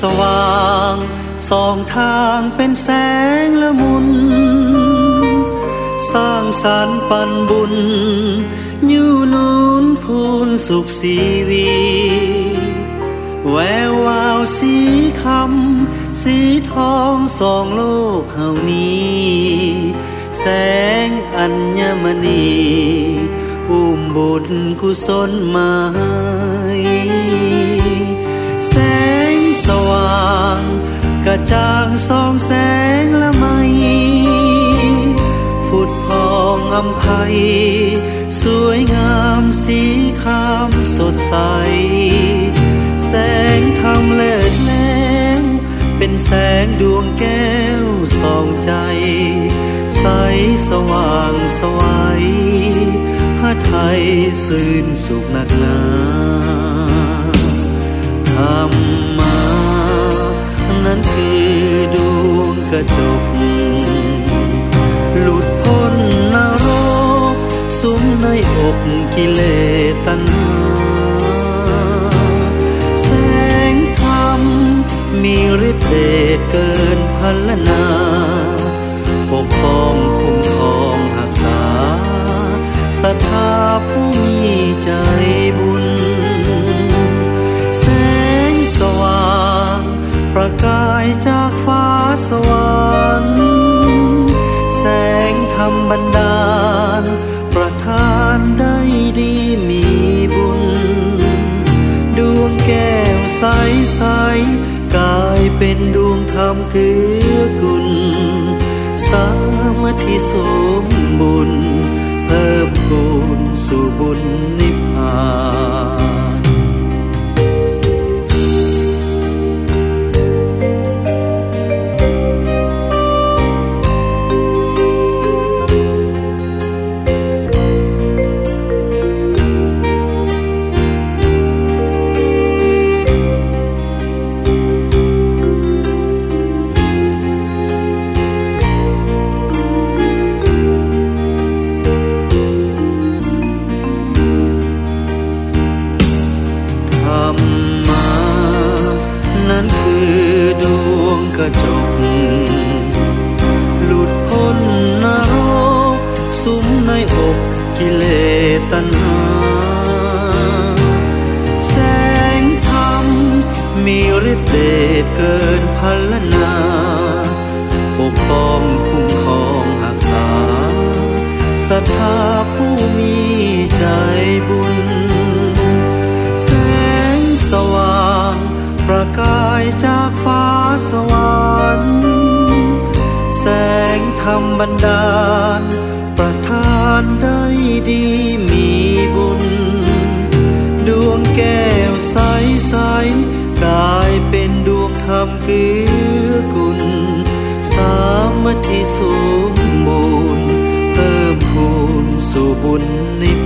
สว่างสองทางเป็นแสงละมุน สร้างสารปันบุญยู่นูนพูนสุขสีวี แวววาวสีคำ สีทองสองโลกเฮานี้ แสงอัญมณีอุ้มบุญกุศลมาให้แสง สว่างกระจ่างสองแสงละไมผุดพองอำไพสวยงามสีคามสดใส แสงธรรมเลิศแล้วเป็นแสงดวงแก้วส่องใจ ใสสว่างสวัยหาไทยสื่นสุขนักหนา ระจก หลุดพ้นนรกสุมในอกกิเลตัณหาแสงธรรมมีฤทธิ์เดชเกินพันละนาปกป้องคุ้มครองหักษาศรัทธาผู้มีใจบุญ แสงสว่าง ประกายจากฟ้าสวรรค์ แสงธรรมบันดาล ประทานได้ดีมีบุญ ดวงแก้วใสใสกลายเป็นดวงธรรมคือกุล สามัคคีสมบุญ เพิ่มบุญสู่บุญ กระจก หลุดพ้นนรกสุมในอกกิเลสตัณหา แสงธรรมมีฤทธิ์เดชเกินพันละนาปกป้องคุ้มครองหักษาศรัทธาผู้มีใจบุญ แสงสว่างประกายจากฟ้าสวรร รรมบันดาล ประทานได้ดีมีบุญ ดวงแก้วใสใสกลายเป็นดวงธรรมเกื้อกุล สามัคคีสมบูรณ์เพิ่มพูนสู่บุญนิพพาน